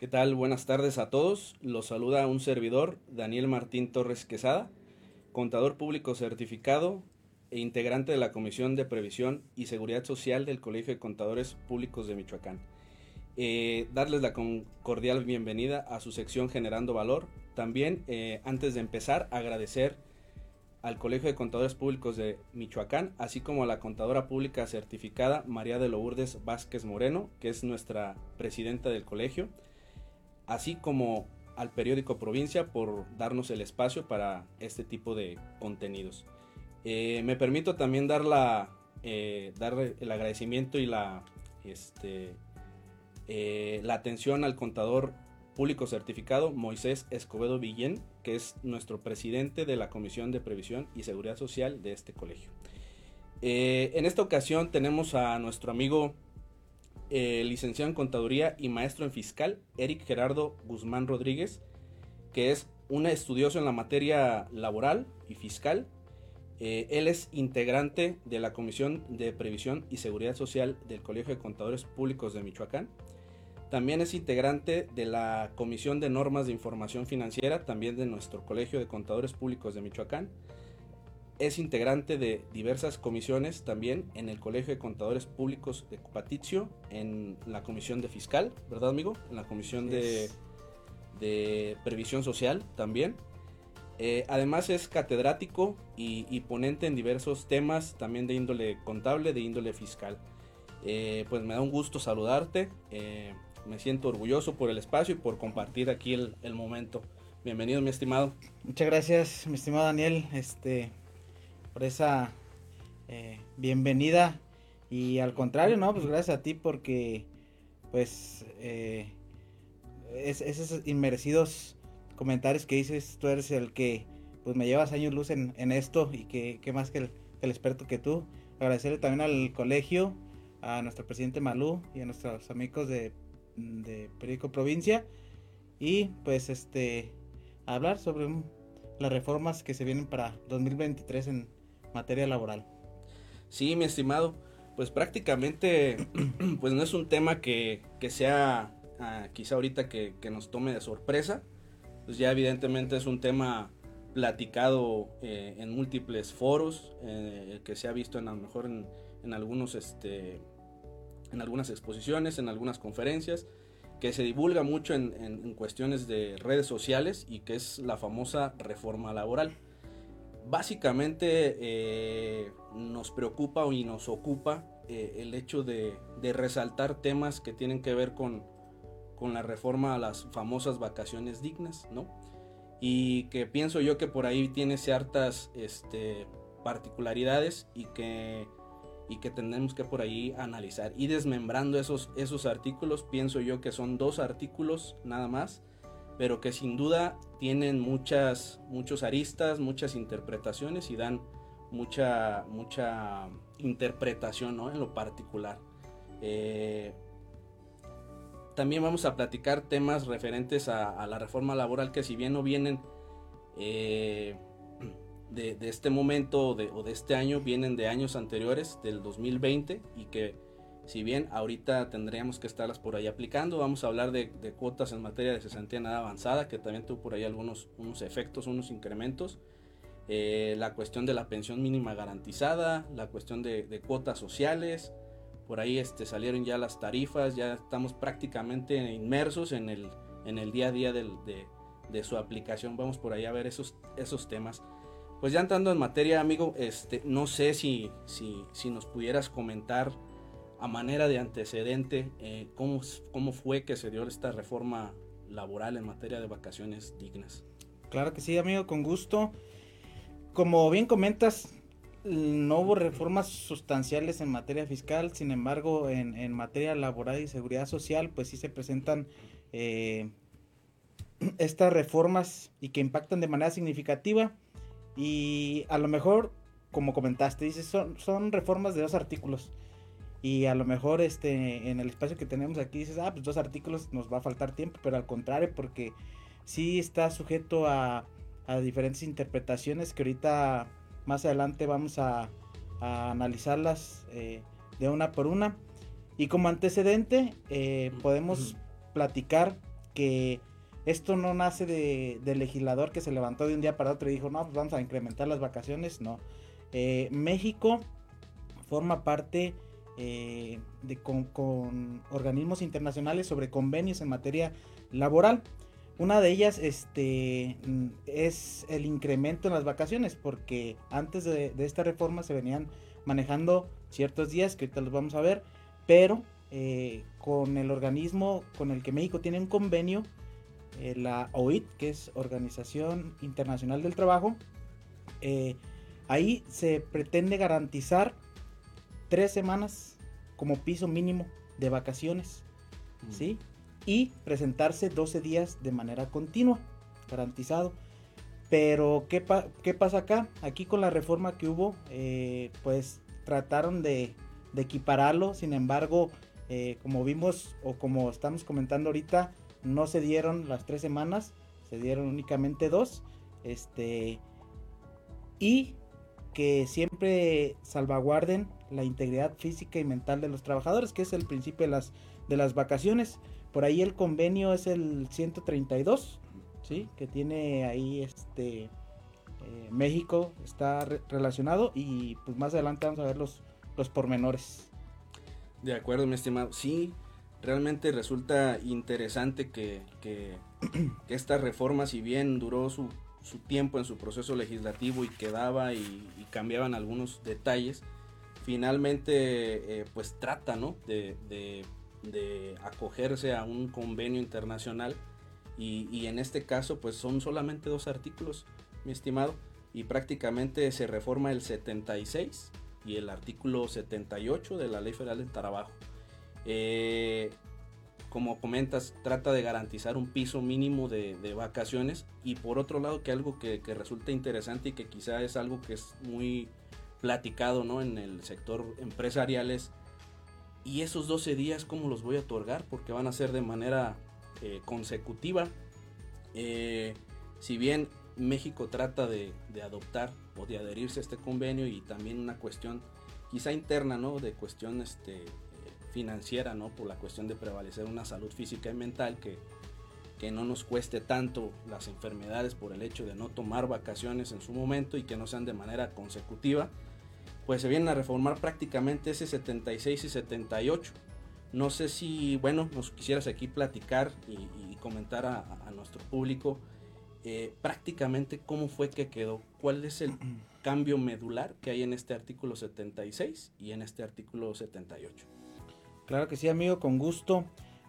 ¿Qué tal? Buenas tardes a todos. Los saluda un servidor, Daniel Martín Torres Quesada, contador público certificado e integrante de la Comisión de Previsión y Seguridad Social del Colegio de Contadores Públicos de Michoacán. Eh, darles la cordial bienvenida a su sección Generando Valor. También, eh, antes de empezar, agradecer al Colegio de Contadores Públicos de Michoacán, así como a la contadora pública certificada María de Lourdes Vázquez Moreno, que es nuestra presidenta del colegio así como al periódico Provincia por darnos el espacio para este tipo de contenidos. Eh, me permito también eh, dar el agradecimiento y la, este, eh, la atención al contador público certificado Moisés Escobedo Villén, que es nuestro presidente de la Comisión de Previsión y Seguridad Social de este colegio. en esta ocasión tenemos a nuestro amigo eh, licenciado en Contaduría y maestro en Fiscal, Eric Gerardo Guzmán Rodríguez, que es un estudioso en la materia laboral y fiscal. Eh, él es integrante de la Comisión de Previsión y Seguridad Social del Colegio de Contadores Públicos de Michoacán. También es integrante de la Comisión de Normas de Información Financiera, también de nuestro Colegio de Contadores Públicos de Michoacán es integrante de diversas comisiones también en el Colegio de Contadores Públicos de Cupatizio, en la Comisión de Fiscal, ¿verdad, amigo? En la Comisión de, de, Previsión Social también. Eh, además es catedrático y, ponente en diversos temas, también de índole contable, de índole fiscal. Eh, pues me da un gusto saludarte, eh, me siento orgulloso por el espacio y por compartir aquí el, el momento. Bienvenido, mi estimado. Muchas gracias, mi estimado Daniel. Este, por esa eh, bienvenida. Y al contrario, ¿no? Pues gracias a ti porque, pues, eh, esos inmerecidos comentarios que dices, tú eres el que, pues, me llevas años luz en, esto y que, más que el, experto que tú. Agradecerle también al colegio, a nuestro presidente Malú y a nuestros amigos de, de Periódico Provincia. Y, pues, este, hablar sobre las reformas que se vienen para 2023 en materia laboral. Sí, mi estimado, pues prácticamente pues no es un tema que, sea ah, quizá ahorita que, nos tome de sorpresa, pues ya evidentemente es un tema platicado eh, en múltiples foros, eh, que se ha visto en a lo mejor en, algunos este, en algunas exposiciones, en algunas conferencias, que se divulga mucho en, en cuestiones de redes sociales y que es la famosa reforma laboral básicamente eh, nos preocupa y nos ocupa eh, el hecho de, resaltar temas que tienen que ver con, la reforma a las famosas vacaciones dignas, ¿no? Y que pienso yo que por ahí tiene ciertas este, particularidades y que, y que tenemos que por ahí analizar. Y desmembrando esos, esos artículos, pienso yo que son dos artículos nada más pero que sin duda tienen muchas, muchos aristas, muchas interpretaciones y dan mucha, mucha interpretación ¿no? en lo particular. Eh, también vamos a platicar temas referentes a, la reforma laboral que si bien no vienen eh, de, este momento o de este año, vienen de años anteriores, del 2020, y que si bien ahorita tendríamos que estarlas por ahí aplicando, vamos a hablar de, cuotas en materia de cesantía nada avanzada, que también tuvo por ahí algunos unos efectos, unos incrementos. Eh, la cuestión de la pensión mínima garantizada, la cuestión de, cuotas sociales, por ahí este, salieron ya las tarifas, ya estamos prácticamente inmersos en el, en el día a día de, de, su aplicación, vamos por ahí a ver esos, esos temas. Pues ya entrando en materia, amigo, este, no sé si, si, si nos pudieras comentar a manera de antecedente, eh, ¿cómo, ¿cómo fue que se dio esta reforma laboral en materia de vacaciones dignas? Claro que sí, amigo, con gusto. Como bien comentas, no hubo reformas sustanciales en materia fiscal, sin embargo, en, materia laboral y seguridad social, pues sí se presentan eh, estas reformas y que impactan de manera significativa. Y a lo mejor, como comentaste, dices, son, son reformas de dos artículos y a lo mejor este en el espacio que tenemos aquí dices, ah, pues dos artículos nos va a faltar tiempo, pero al contrario, porque sí está sujeto a, diferentes interpretaciones que ahorita más adelante vamos a, analizarlas eh, de una por una. Y como antecedente, eh, podemos platicar porque esto no nace de, del legislador que se levantó de un día para otro y dijo, no, pues vamos a incrementar las vacaciones. No. Eh, México forma parte eh, con, organismos internacionales sobre convenios en materia laboral. Una de ellas este, es el incremento en las vacaciones, porque antes de, esta reforma se venían manejando ciertos días, que ahorita los vamos a ver, pero eh, con el organismo con el que México tiene un convenio, eh, la OIT, que es Organización Internacional del Trabajo, ahí se pretende garantizar tres semanas como piso mínimo de vacaciones, mm. ¿sí? Y presentarse 12 días de manera continua, garantizado. Pero, ¿qué, pasa acá? Aquí con la reforma que hubo, eh, pues trataron de, de, equipararlo, sin embargo, como vimos o como estamos comentando ahorita, no se dieron las tres semanas, se dieron únicamente dos. Este, y que siempre salvaguarden la integridad física y mental de los trabajadores, que es el principio de las, de las vacaciones. Por ahí el convenio es el 132, ¿sí? que tiene ahí este eh, México está relacionado y pues más adelante vamos a ver los, los pormenores. De acuerdo, mi estimado. Sí, realmente resulta interesante que, esta reforma, si bien duró su, tiempo en su proceso legislativo y quedaba y, cambiaban algunos detalles, finalmente eh, pues trata de, acogerse a un convenio internacional y, en este caso pues son solamente dos artículos, mi estimado, y prácticamente se reforma el 76 y el artículo 78 de la Ley Federal del Trabajo. Eh, como comentas, trata de garantizar un piso mínimo de, vacaciones y por otro lado que algo que, resulta interesante y que quizá es algo que es muy platicado ¿no? en el sector empresarial es, ¿y esos 12 días cómo los voy a otorgar? Porque van a ser de manera eh, consecutiva. Eh, si bien México trata de, de, adoptar o de adherirse a este convenio y también una cuestión quizá interna, ¿no? De cuestión este, financiera, ¿no? Por la cuestión de prevalecer una salud física y mental que, que no nos cueste tanto las enfermedades por el hecho de no tomar vacaciones en su momento y que no sean de manera consecutiva, pues se vienen a reformar prácticamente ese 76 y 78. No sé si, bueno, nos quisieras aquí platicar y, comentar a, nuestro público eh, prácticamente cómo fue que quedó, cuál es el cambio medular que hay en este artículo 76 y en este artículo 78. Claro que sí, amigo, con gusto.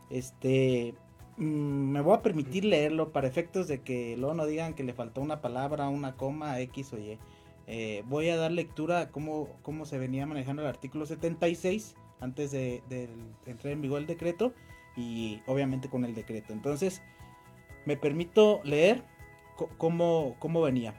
Este, mm, me voy a permitir leerlo para efectos de que luego no digan que le faltó una palabra, una coma, X o Y. Eh, voy a dar lectura a cómo, cómo se venía manejando el artículo 76 antes de, entrar en vigor el decreto y obviamente con el decreto. Entonces, me permito leer cómo, cómo venía.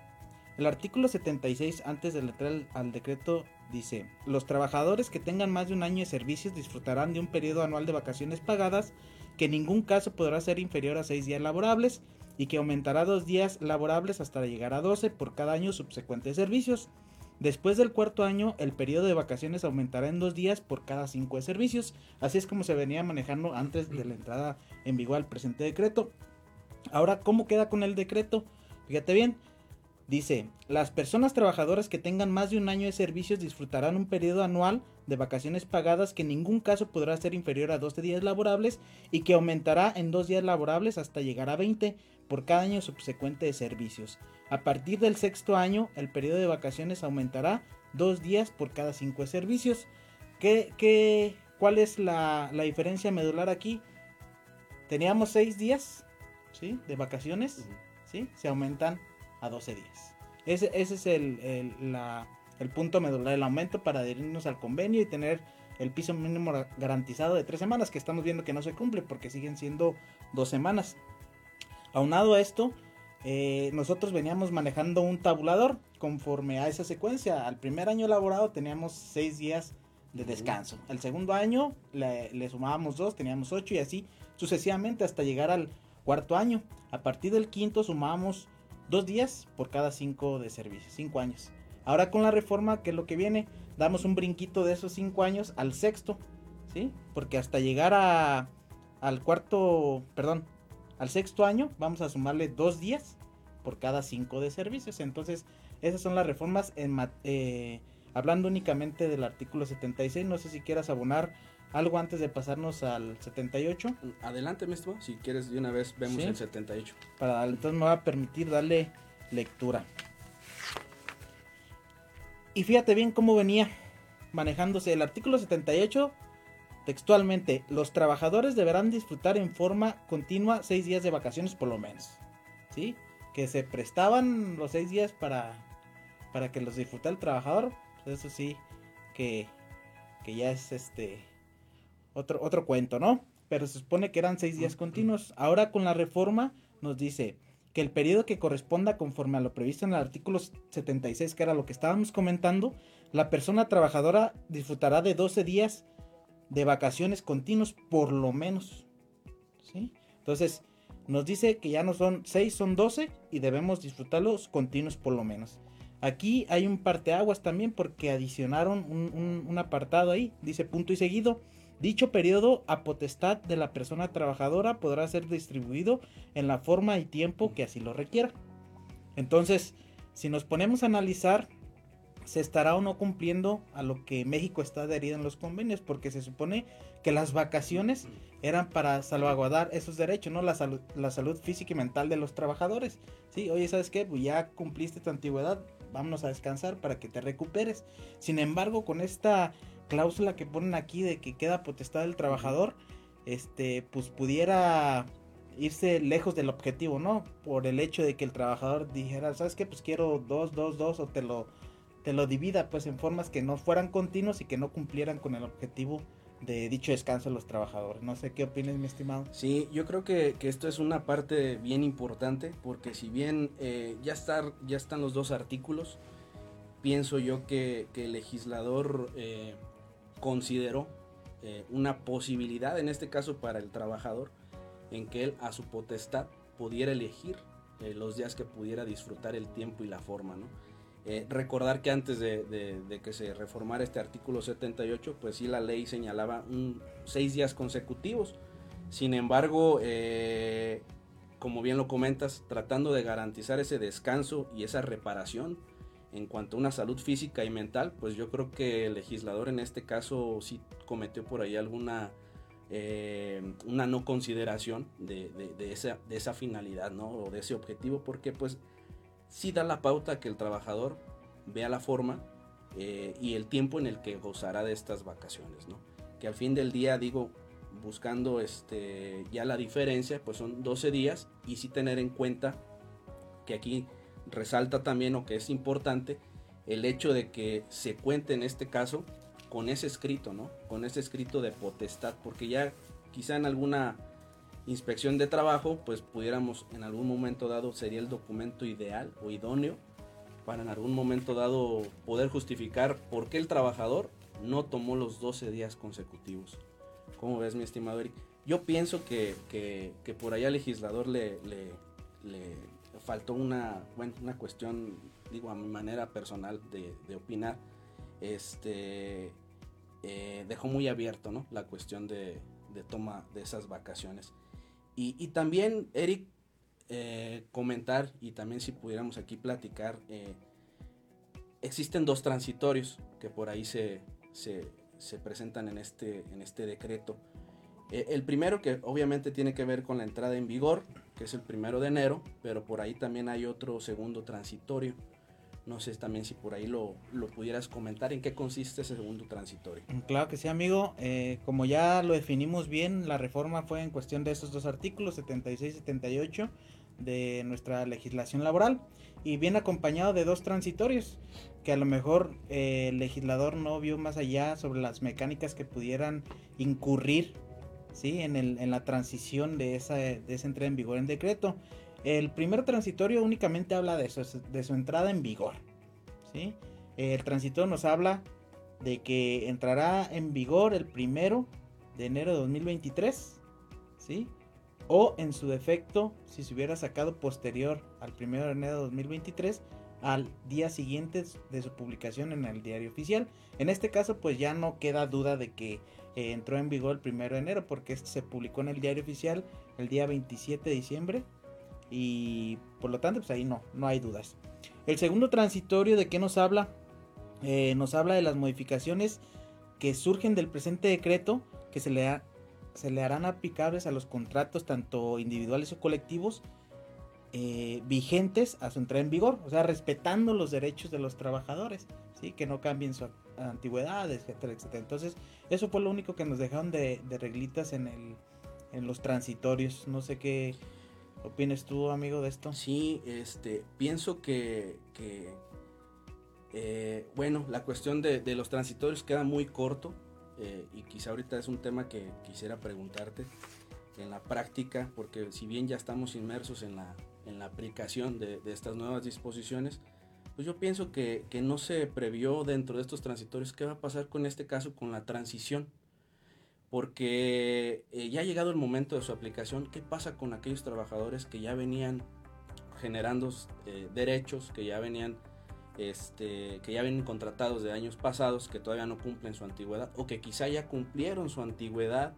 El artículo 76 antes de entrar al decreto Dice, los trabajadores que tengan más de un año de servicios disfrutarán de un periodo anual de vacaciones pagadas que en ningún caso podrá ser inferior a seis días laborables y que aumentará dos días laborables hasta llegar a 12 por cada año subsecuente de servicios. Después del cuarto año, el periodo de vacaciones aumentará en dos días por cada cinco de servicios. Así es como se venía manejando antes de la entrada en vigor al presente decreto. Ahora, ¿cómo queda con el decreto? Fíjate bien, Dice, las personas trabajadoras que tengan más de un año de servicios disfrutarán un periodo anual de vacaciones pagadas que en ningún caso podrá ser inferior a 12 días laborables y que aumentará en dos días laborables hasta llegar a 20 por cada año subsecuente de servicios. A partir del sexto año, el periodo de vacaciones aumentará dos días por cada cinco servicios. ¿Qué, qué, cuál es la, diferencia medular aquí? Teníamos seis días ¿sí? de vacaciones, ¿sí? se aumentan a 12 días. Ese, ese es el, el, la, el, punto medular, el aumento para adherirnos al convenio y tener el piso mínimo garantizado de tres semanas, que estamos viendo que no se cumple porque siguen siendo dos semanas. Aunado a esto, eh, nosotros veníamos manejando un tabulador conforme a esa secuencia. Al primer año elaborado teníamos seis días de descanso. Al segundo año le, le, sumábamos dos, teníamos ocho y así sucesivamente hasta llegar al cuarto año. A partir del quinto sumábamos dos días por cada cinco de servicio, cinco años. Ahora con la reforma, que es lo que viene, damos un brinquito de esos cinco años al sexto, ¿sí? Porque hasta llegar a, al cuarto, perdón, al sexto año vamos a sumarle dos días por cada cinco de servicios. Entonces, esas son las reformas en, eh, hablando únicamente del artículo 76. No sé si quieras abonar algo antes de pasarnos al 78. Adelante, maestro, si quieres de una vez vemos el 78. Para entonces me va a permitir darle lectura. Y fíjate bien cómo venía manejándose el artículo 78 textualmente, los trabajadores deberán disfrutar en forma continua seis días de vacaciones por lo menos. ¿Sí? Que se prestaban los seis días para, para que los disfrutara el trabajador. Pues eso sí, que, que ya es este otro, otro cuento, ¿no? Pero se supone que eran seis días continuos. Ahora con la reforma nos dice que el periodo que corresponda conforme a lo previsto en el artículo 76, que era lo que estábamos comentando, la persona trabajadora disfrutará de 12 días de vacaciones continuos por lo menos. ¿sí? Entonces, nos dice que ya no son 6, son 12 y debemos disfrutarlos continuos por lo menos. Aquí hay un parteaguas también porque adicionaron un, un apartado ahí, dice punto y seguido. Dicho periodo a potestad de la persona trabajadora podrá ser distribuido en la forma y tiempo que así lo requiera. Entonces, si nos ponemos a analizar, se estará o no cumpliendo a lo que México está adherido en los convenios, porque se supone que las vacaciones eran para salvaguardar esos derechos, ¿no? La salud, la salud física y mental de los trabajadores. Sí, oye, ¿sabes qué? Pues ya cumpliste tu antigüedad, vámonos a descansar para que te recuperes. Sin embargo, con esta cláusula que ponen aquí de que queda potestad del trabajador, este, pues pudiera irse lejos del objetivo, ¿no? Por el hecho de que el trabajador dijera, ¿sabes qué? Pues quiero dos, dos, dos, o te lo, te lo divida, pues en formas que no fueran continuos y que no cumplieran con el objetivo de dicho descanso de los trabajadores. No sé qué opinas, mi estimado. Sí, yo creo que, esto es una parte bien importante, porque si bien eh, ya, ya están los dos artículos, pienso yo que, el legislador eh, consideró eh, una posibilidad, en este caso para el trabajador, en que él a su potestad pudiera elegir los días que pudiera disfrutar el tiempo y la forma, ¿no? Eh, recordar que antes de, que se reformara este artículo 78, pues sí la ley señalaba un, seis días consecutivos. Sin embargo, como bien lo comentas, tratando de garantizar ese descanso y esa reparación en cuanto a una salud física y mental, pues yo creo que el legislador en este caso sí cometió por ahí alguna eh, una no consideración de, esa, de esa finalidad, ¿no? O de ese objetivo, porque pues sí da la pauta que el trabajador vea la forma eh, y el tiempo en el que gozará de estas vacaciones, ¿no? Que al fin del día, digo, buscando este, ya la diferencia, pues son 12 días y sí tener en cuenta que aquí resalta también o que es importante el hecho de que se cuente en este caso con ese escrito, ¿no? Con ese escrito de potestad, porque ya quizá en alguna inspección de trabajo, pues pudiéramos en algún momento dado sería el documento ideal o idóneo para en algún momento dado poder justificar por qué el trabajador no tomó los 12 días consecutivos. ¿Cómo ves, mi estimado Eric? Yo pienso que, que, por allá al legislador le, le, faltó una, bueno, una cuestión, digo, a mi manera personal de, opinar, este, eh, dejó muy abierto, ¿no? La cuestión de, toma de esas vacaciones. Y, también, Eric, eh, comentar, y también si pudiéramos aquí platicar, eh, existen dos transitorios que por ahí se, se, se presentan en este, en este decreto. el primero que obviamente tiene que ver con la entrada en vigor que es el primero de enero, pero por ahí también hay otro segundo transitorio. No sé también si por ahí lo, lo pudieras comentar, ¿en qué consiste ese segundo transitorio? Mm, claro que sí, amigo. Eh, como ya lo definimos bien, la reforma fue en cuestión de esos dos artículos, 76 y 78 de nuestra legislación laboral, y viene acompañado de dos transitorios, que a lo mejor eh, el legislador no vio más allá sobre las mecánicas que pudieran incurrir ¿sí? en, el, en la transición de esa, de esa entrada en vigor en decreto. El primer transitorio únicamente habla de, eso, de su entrada en vigor. ¿sí? El transitorio nos habla de que entrará en vigor el primero de enero de 2023, ¿sí? O en su defecto, si se hubiera sacado posterior al primero de enero de 2023, al día siguiente de su publicación en el diario oficial. En este caso, pues ya no queda duda de que eh, entró en vigor el primero de enero porque este se publicó en el diario oficial el día 27 de diciembre y por lo tanto pues ahí no, no hay dudas. El segundo transitorio de qué nos habla? Eh, nos habla de las modificaciones que surgen del presente decreto que se le, se le harán aplicables a los contratos tanto individuales o colectivos eh, vigentes a su entrada en vigor, o sea, respetando los derechos de los trabajadores, ¿sí? que no cambien su antigüedad, etcétera, etcétera. Entonces, eso fue lo único que nos dejaron de, de reglitas en, el, en los transitorios. No sé qué opinas tú, amigo, de esto. Sí, este, pienso que, que eh, bueno, la cuestión de, de, los transitorios queda muy corto eh, y quizá ahorita es un tema que quisiera preguntarte en la práctica, porque si bien ya estamos inmersos en la, en la aplicación de, de estas nuevas disposiciones, pues yo pienso que, que, no se previó dentro de estos transitorios qué va a pasar con este caso, con la transición. Porque eh, ya ha llegado el momento de su aplicación, ¿qué pasa con aquellos trabajadores que ya venían generando eh, derechos, que ya venían este, que ya vienen contratados de años pasados, que todavía no cumplen su antigüedad, o que quizá ya cumplieron su antigüedad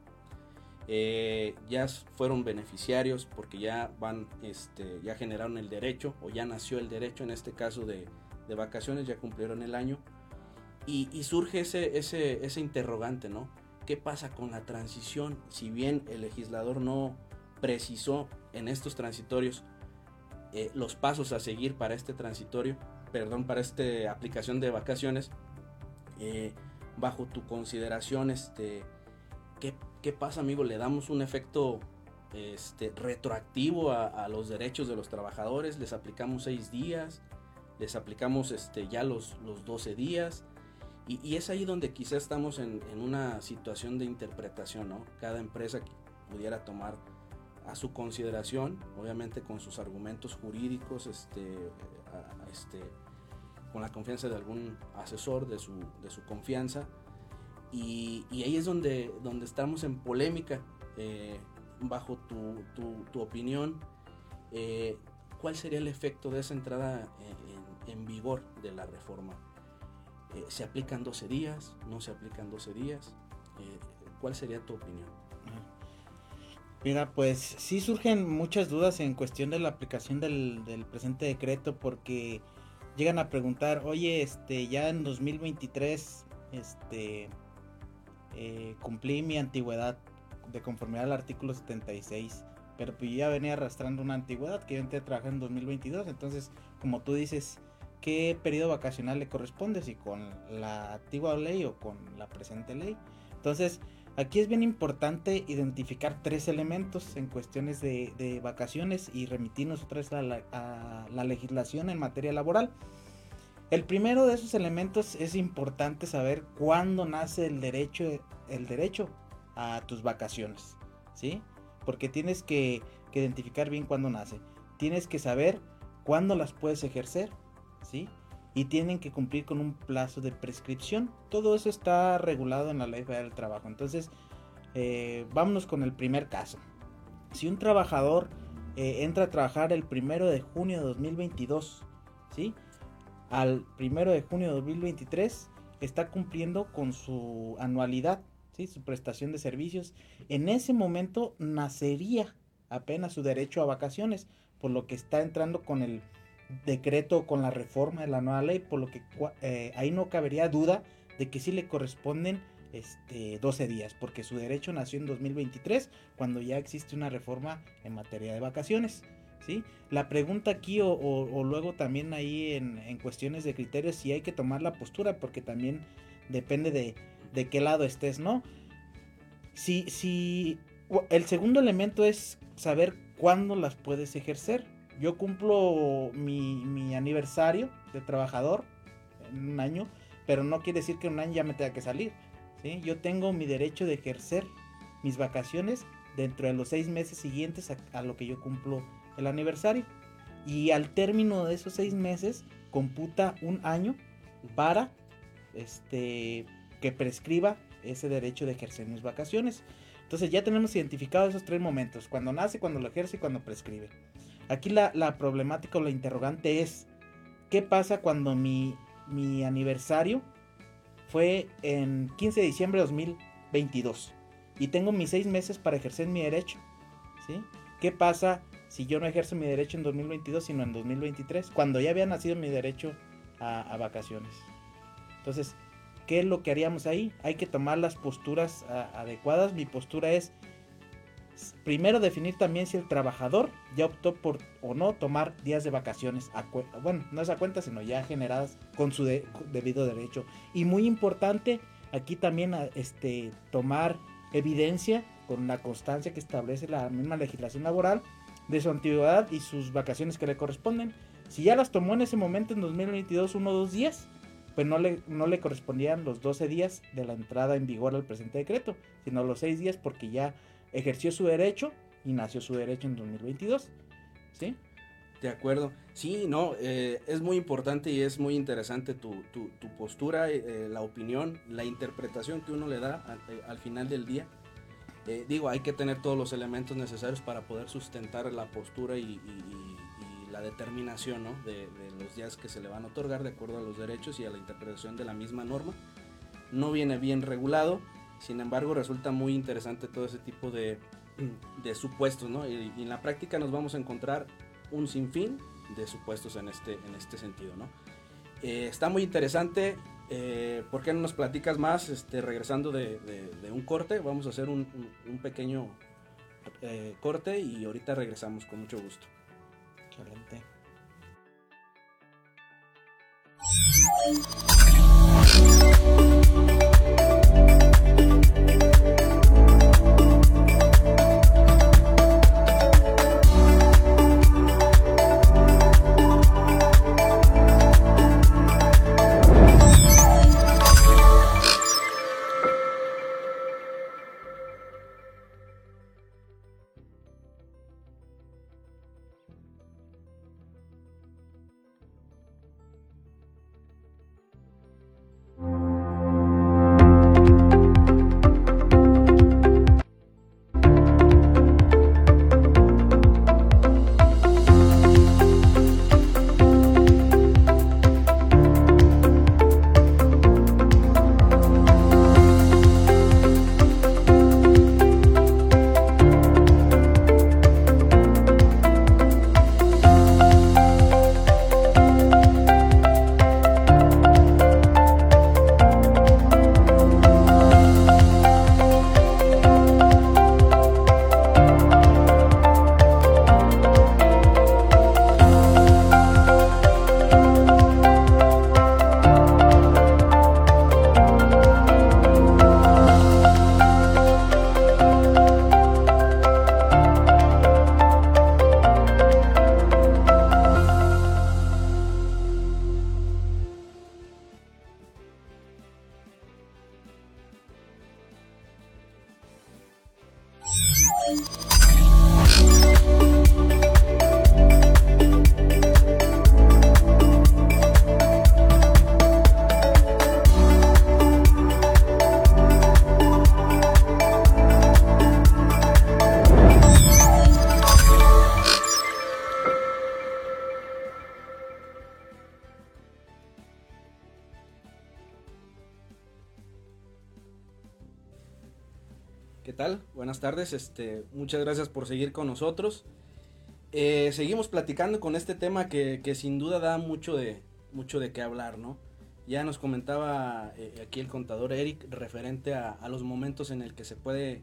eh, ya fueron beneficiarios porque ya van, este, ya generaron el derecho o ya nació el derecho en este caso de, vacaciones, ya cumplieron el año y, y, surge ese, ese, ese interrogante, ¿no? ¿Qué pasa con la transición? Si bien el legislador no precisó en estos transitorios eh, los pasos a seguir para este transitorio, perdón, para esta aplicación de vacaciones, eh, bajo tu consideración, este, ¿qué, ¿qué pasa, amigo? Le damos un efecto este, retroactivo a, a, los derechos de los trabajadores, les aplicamos seis días, les aplicamos este, ya los, los 12 días, y, es ahí donde quizá estamos en, una situación de interpretación, ¿no? Cada empresa pudiera tomar a su consideración, obviamente con sus argumentos jurídicos, este, este, con la confianza de algún asesor de su, de su confianza, y, ahí es donde, donde estamos en polémica, eh, bajo tu, tu, tu opinión, eh, ¿cuál sería el efecto de esa entrada en, en, en vigor de la reforma? Eh, ¿Se aplican 12 días? ¿No se aplican 12 días? Eh, ¿Cuál sería tu opinión? Mira, pues sí surgen muchas dudas en cuestión de la aplicación del, presente decreto porque llegan a preguntar, oye, este, ya en 2023, este, eh, cumplí mi antigüedad de conformidad al artículo 76, pero pues ya venía arrastrando una antigüedad que yo entré a trabajar en 2022, entonces, como tú dices, ¿qué periodo vacacional le corresponde? Si con la antigua ley o con la presente ley. Entonces, aquí es bien importante identificar tres elementos en cuestiones de, vacaciones y remitirnos otra vez a la, legislación en materia laboral. El primero de esos elementos es importante saber cuándo nace el derecho, el derecho a tus vacaciones, ¿sí? Porque tienes que identificar bien cuándo nace. Tienes que saber cuándo las puedes ejercer, ¿sí? Y tienen que cumplir con un plazo de prescripción. Todo eso está regulado en la Ley Federal del Trabajo. Entonces, eh, vámonos con el primer caso. Si un trabajador eh, entra a trabajar el primero de junio de 2022, ¿sí? al 1 de junio de 2023 está cumpliendo con su anualidad, ¿sí? su prestación de servicios. En ese momento nacería apenas su derecho a vacaciones, por lo que está entrando con el decreto, con la reforma de la nueva ley, por lo que eh, ahí no cabería duda de que sí le corresponden este, 12 días, porque su derecho nació en 2023, cuando ya existe una reforma en materia de vacaciones. ¿sí? La pregunta aquí o, o, o luego también ahí en, en, cuestiones de criterios si hay que tomar la postura porque también depende de, de qué lado estés, ¿no? Si, si el segundo elemento es saber cuándo las puedes ejercer. Yo cumplo mi, aniversario de trabajador en un año, pero no quiere decir que un año ya me tenga que salir. ¿sí? Yo tengo mi derecho de ejercer mis vacaciones dentro de los seis meses siguientes a, a lo que yo cumplo el aniversario. Y al término de esos seis meses, computa un año para este, que prescriba ese derecho de ejercer mis vacaciones. Entonces ya tenemos identificados esos tres momentos, cuando nace, cuando lo ejerce y cuando prescribe. Aquí la, problemática o la interrogante es, ¿qué pasa cuando mi, mi aniversario fue en 15 de diciembre de 2022 y tengo mis seis meses para ejercer mi derecho. ¿sí? ¿Qué pasa si yo no ejerzo mi derecho en 2022, sino en 2023, cuando ya había nacido mi derecho a, vacaciones? Entonces, ¿qué es lo que haríamos ahí? Hay que tomar las posturas adecuadas. Mi postura es primero definir también si el trabajador ya optó por o no tomar días de vacaciones, bueno, no es a cuenta, sino ya generadas con su debido derecho. Y muy importante, aquí también este, tomar evidencia con la constancia que establece la misma legislación laboral de su antigüedad y sus vacaciones que le corresponden. Si ya las tomó en ese momento, en 2022, uno o dos días, pues no le, no le correspondían los 12 días de la entrada en vigor del presente decreto, sino los 6 días porque ya ejerció su derecho y nació su derecho en 2022. ¿Sí? De acuerdo. Sí, no, eh, es muy importante y es muy interesante tu, tu, postura, eh, la opinión, la interpretación que uno le da al, eh, final del día. digo, hay que tener todos los elementos necesarios para poder sustentar la postura y, la determinación ¿no? de, de, los días que se le van a otorgar de acuerdo a los derechos y a la interpretación de la misma norma. No viene bien regulado, sin embargo resulta muy interesante todo ese tipo de, de supuestos, ¿no? Y, en la práctica nos vamos a encontrar un sinfín de supuestos en este, en este sentido, ¿no? Eh, está muy interesante. Eh, ¿Por qué no nos platicas más? Este, regresando de, un corte, vamos a hacer un, pequeño eh, corte y ahorita regresamos con mucho gusto. Excelente. Tardes, este, muchas gracias por seguir con nosotros. Eh, seguimos platicando con este tema que, sin duda da mucho de, mucho de qué hablar, ¿no? Ya nos comentaba eh, aquí el contador Eric referente a, los momentos en el que se puede,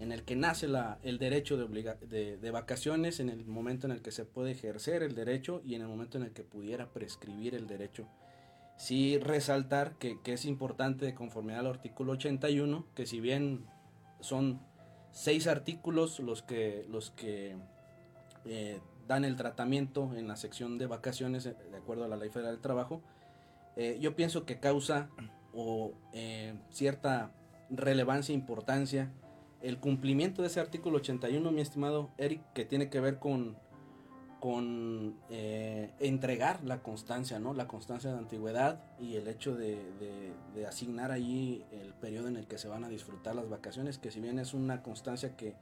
en el que nace la, el derecho de, de, vacaciones, en el momento en el que se puede ejercer el derecho y en el momento en el que pudiera prescribir el derecho. Sí resaltar que, que es importante de conformidad al artículo 81, que si bien son seis artículos los que, los que eh, dan el tratamiento en la sección de vacaciones eh, de acuerdo a la Ley Federal del Trabajo. Eh, yo pienso que causa o cierta relevancia importancia el cumplimiento de ese artículo 81, mi estimado Eric, que tiene que ver con con eh, entregar la constancia, ¿no? La constancia de antigüedad y el hecho de, asignar allí el periodo en el que se van a disfrutar las vacaciones, que si bien es una constancia que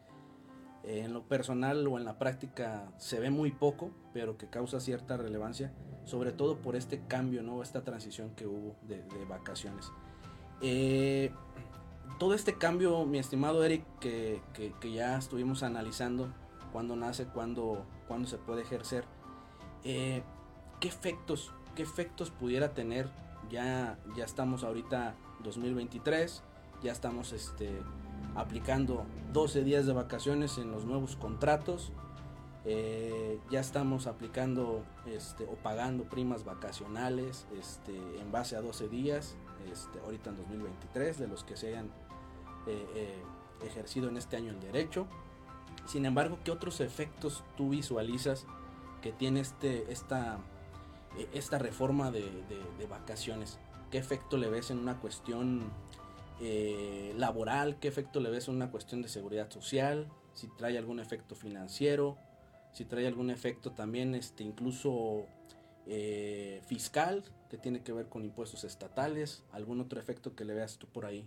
eh, en lo personal o en la práctica se ve muy poco, pero que causa cierta relevancia, sobre todo por este cambio, ¿no? Esta transición que hubo de, vacaciones. Eh, todo este cambio, mi estimado Eric, que, que, ya estuvimos analizando, cuándo nace, cuándo, cuándo se puede ejercer, eh, ¿qué efectos, qué efectos pudiera tener? Ya, ya estamos ahorita 2023, ya estamos este, aplicando 12 días de vacaciones en los nuevos contratos. Eh, ya estamos aplicando este, o pagando primas vacacionales este, en base a 12 días, este, ahorita en 2023, de los que se hayan eh, ejercido en este año el derecho. Sin embargo, ¿qué otros efectos tú visualizas que tiene este, esta, esta reforma de, de vacaciones? ¿Qué efecto le ves en una cuestión eh, laboral, qué efecto le ves en una cuestión de seguridad social, si trae algún efecto financiero, si trae algún efecto también este, incluso eh, fiscal, que tiene que ver con impuestos estatales, algún otro efecto que le veas tú por ahí.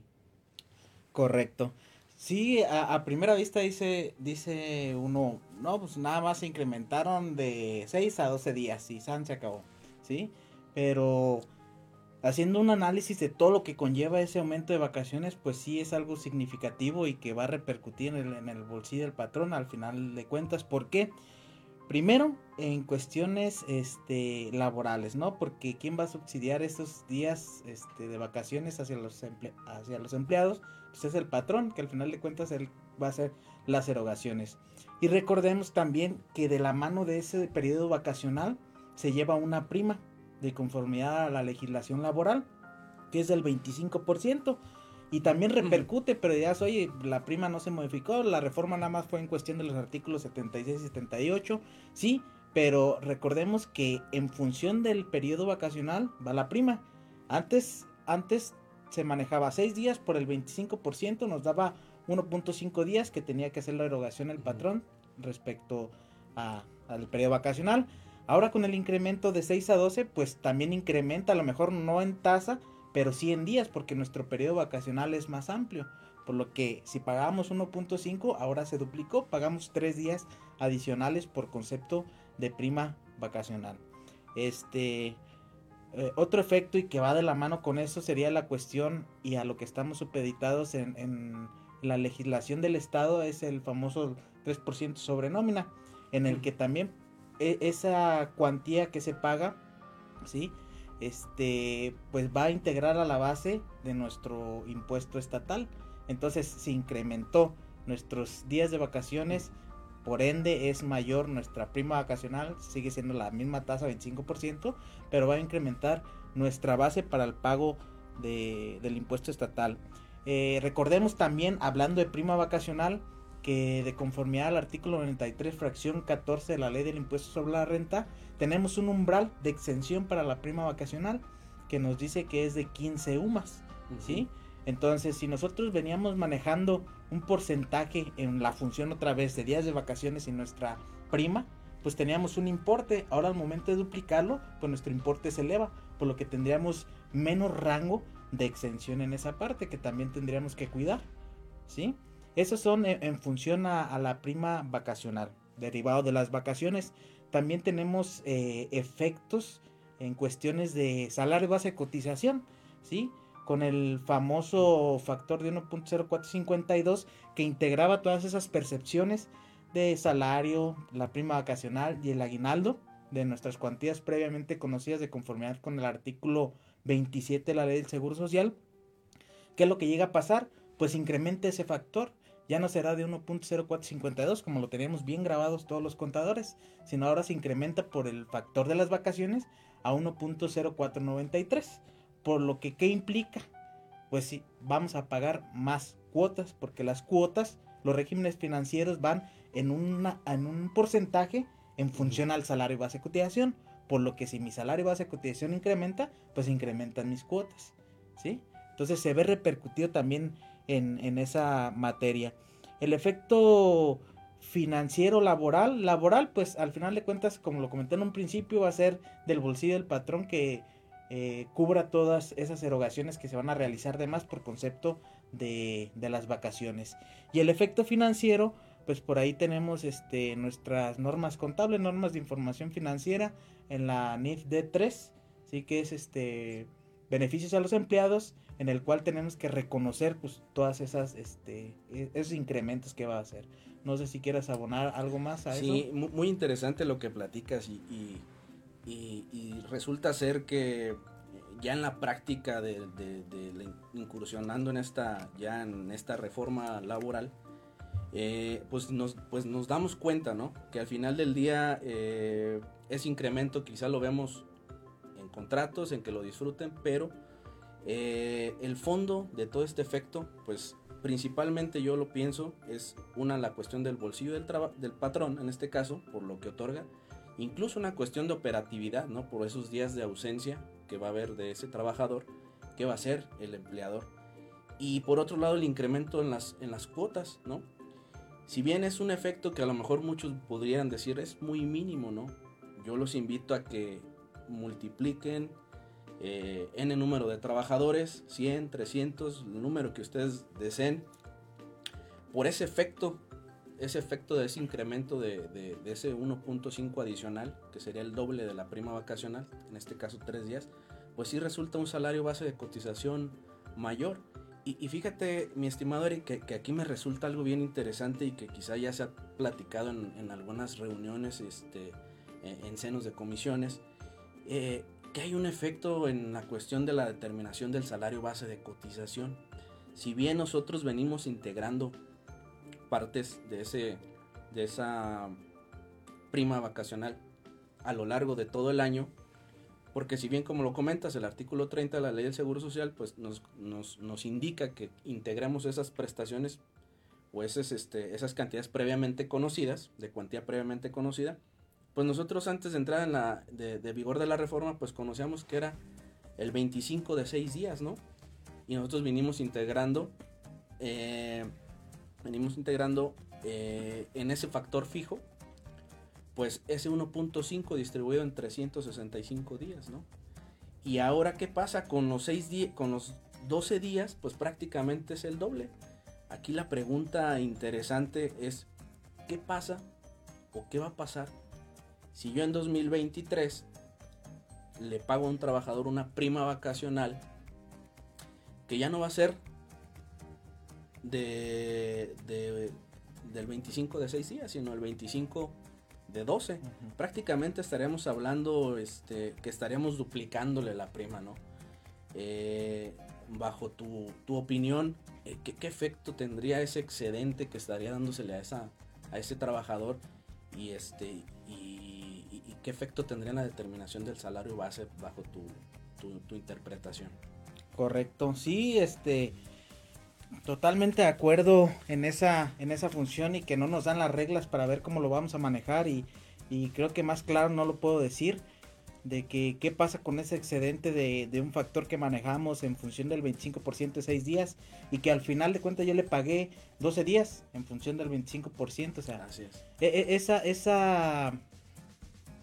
Correcto. Sí, a, primera vista dice, dice uno, no, pues nada más se incrementaron de 6 a 12 días y San se acabó, ¿sí? Pero haciendo un análisis de todo lo que conlleva ese aumento de vacaciones, pues sí es algo significativo y que va a repercutir en el, bolsillo del patrón al final de cuentas. ¿Por qué? Primero, en cuestiones este, laborales, ¿no? Porque ¿quién va a subsidiar estos días este, de vacaciones hacia los, hacia los empleados? Pues es el patrón, que al final de cuentas él va a hacer las erogaciones. Y recordemos también que de la mano de ese periodo vacacional se lleva una prima, de conformidad a la legislación laboral, que es del 25%. Y también repercute, pero ya oye, la prima no se modificó, la reforma nada más fue en cuestión de los artículos 76 y 78, sí, pero recordemos que en función del periodo vacacional va la prima. Antes, antes se manejaba 6 días por el 25%, nos daba 1.5 días que tenía que hacer la erogación el patrón respecto al periodo vacacional. Ahora con el incremento de 6 a 12, pues también incrementa, a lo mejor no en tasa, pero sí en días, porque nuestro periodo vacacional es más amplio. Por lo que si pagábamos 1.5, ahora se duplicó, pagamos 3 días adicionales por concepto de prima vacacional. Este eh, otro efecto y que va de la mano con eso sería la cuestión y a lo que estamos supeditados en, en la legislación del Estado es el famoso 3% sobre nómina, en el que también e, esa cuantía que se paga, ¿sí? Este, pues va a integrar a la base de nuestro impuesto estatal. Entonces se incrementó nuestros días de vacaciones, por ende es mayor nuestra prima vacacional, sigue siendo la misma tasa 25%, pero va a incrementar nuestra base para el pago del impuesto estatal. Eh, recordemos también, hablando de prima vacacional, que de conformidad al artículo 93, fracción 14 de la ley del impuesto sobre la renta, tenemos un umbral de exención para la prima vacacional que nos dice que es de 15 UMAS, ¿sí? Entonces, si nosotros veníamos manejando un porcentaje en la función otra vez de días de vacaciones y nuestra prima, pues teníamos un importe. Ahora al momento de duplicarlo, pues nuestro importe se eleva, por lo que tendríamos menos rango de exención en esa parte que también tendríamos que cuidar, ¿sí? Esos son en, función a, la prima vacacional, derivado de las vacaciones. También tenemos eh, efectos en cuestiones de salario base de cotización, ¿sí? Con el famoso factor de 1.0452 que integraba todas esas percepciones de salario, la prima vacacional y el aguinaldo de nuestras cuantías previamente conocidas de conformidad con el artículo 27 de la ley del Seguro Social. ¿Qué es lo que llega a pasar? Pues incrementa ese factor ya no será de 1.0452 como lo teníamos bien grabados todos los contadores, sino ahora se incrementa por el factor de las vacaciones a 1.0493. Por lo que, ¿qué implica? Pues sí, vamos a pagar más cuotas, porque las cuotas, los regímenes financieros van en, una, en un porcentaje en función al salario base de cotización. Por lo que si mi salario base de cotización incrementa, pues incrementan mis cuotas. ¿Sí? Entonces se ve repercutido también en, esa materia. El efecto financiero laboral, laboral, pues al final de cuentas, como lo comenté en un principio, va a ser del bolsillo del patrón que eh, cubra todas esas erogaciones que se van a realizar de más por concepto de, de, las vacaciones. Y el efecto financiero, pues por ahí tenemos este, nuestras normas contables, normas de información financiera en la NIF D3, sí que es este beneficios a los empleados en el cual tenemos que reconocer pues todas esas este e, esos incrementos que va a hacer. No sé si quieres abonar algo más a eso. sí muy interesante lo que platicas y, y, resulta ser que ya en la práctica de, incursionando en esta ya en esta reforma laboral eh, pues nos pues nos damos cuenta no que al final del día eh, ese incremento quizá lo vemos en contratos en que lo disfruten pero eh, el fondo de todo este efecto, pues principalmente yo lo pienso, es una la cuestión del bolsillo del, del patrón, en este caso, por lo que otorga, incluso una cuestión de operatividad, ¿no? Por esos días de ausencia que va a haber de ese trabajador, que va a ser el empleador. Y por otro lado, el incremento en las, en las cuotas, ¿no? Si bien es un efecto que a lo mejor muchos podrían decir es muy mínimo, ¿no? Yo los invito a que multipliquen eh, n número de trabajadores, 100, 300, el número que ustedes deseen, por ese efecto, ese efecto de ese incremento de, ese 1.5 adicional, que sería el doble de la prima vacacional, en este caso tres días, pues sí resulta un salario base de cotización mayor. Y, fíjate, mi estimado Eric, que, aquí me resulta algo bien interesante y que quizá ya se ha platicado en, algunas reuniones este, en, senos de comisiones. Eh, que hay un efecto en la cuestión de la determinación del salario base de cotización. Si bien nosotros venimos integrando partes de, ese, de esa prima vacacional a lo largo de todo el año, porque si bien como lo comentas, el artículo 30 de la ley del Seguro Social pues nos, nos, indica que integramos esas prestaciones o esas, este, esas cantidades previamente conocidas, de cuantía previamente conocida, pues nosotros antes de entrar en la de, vigor de la reforma, pues conocíamos que era el 25 de 6 días, ¿no? Y nosotros vinimos integrando, eh, venimos integrando eh, en ese factor fijo, pues ese 1.5 distribuido en 365 días, ¿no? Y ahora, ¿qué pasa con los, 6 con los 12 días? Pues prácticamente es el doble. Aquí la pregunta interesante es, ¿qué pasa o qué va a pasar si yo en 2023 le pago a un trabajador una prima vacacional, que ya no va a ser de, del 25 de 6 días, sino el 25 de 12. Prácticamente estaríamos hablando este, que estaríamos duplicándole la prima, ¿no? Eh, bajo tu, opinión, eh, ¿qué, efecto tendría ese excedente que estaría dándosele a, esa, a ese trabajador? Y, este, qué efecto tendría la determinación del salario base bajo tu, interpretación. Correcto, sí, este, totalmente de acuerdo en esa, en esa función y que no nos dan las reglas para ver cómo lo vamos a manejar y, creo que más claro no lo puedo decir de que qué pasa con ese excedente de, un factor que manejamos en función del 25% de 6 días y que al final de cuentas yo le pagué 12 días en función del 25%, o sea, Así es. E, e, esa, esa